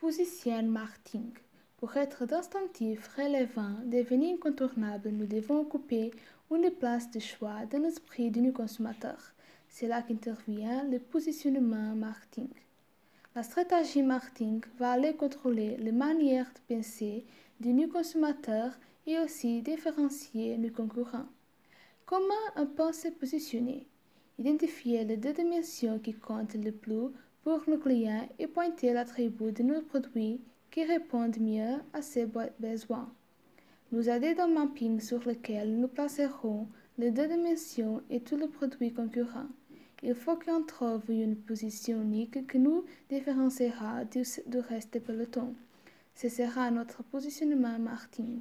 Position marketing. Pour être distinctif, relevant, devenir incontournable, nous devons occuper une place de choix dans l'esprit de nos consommateurs. C'est là qu'intervient le positionnement marketing. La stratégie marketing va aller contrôler les manières de penser de nos consommateurs et aussi différencier nos concurrents. Comment on peut se positionner? Identifier les deux dimensions qui comptent le plus pour nos clients et pointer l'attribut de nos produits qui répondent mieux à ses besoins. Nous aider dans mapping sur lequel nous placerons les deux dimensions et tous les produits concurrents. Il faut qu'on trouve une position unique qui nous différenciera du reste du peloton. Ce sera notre positionnement marketing.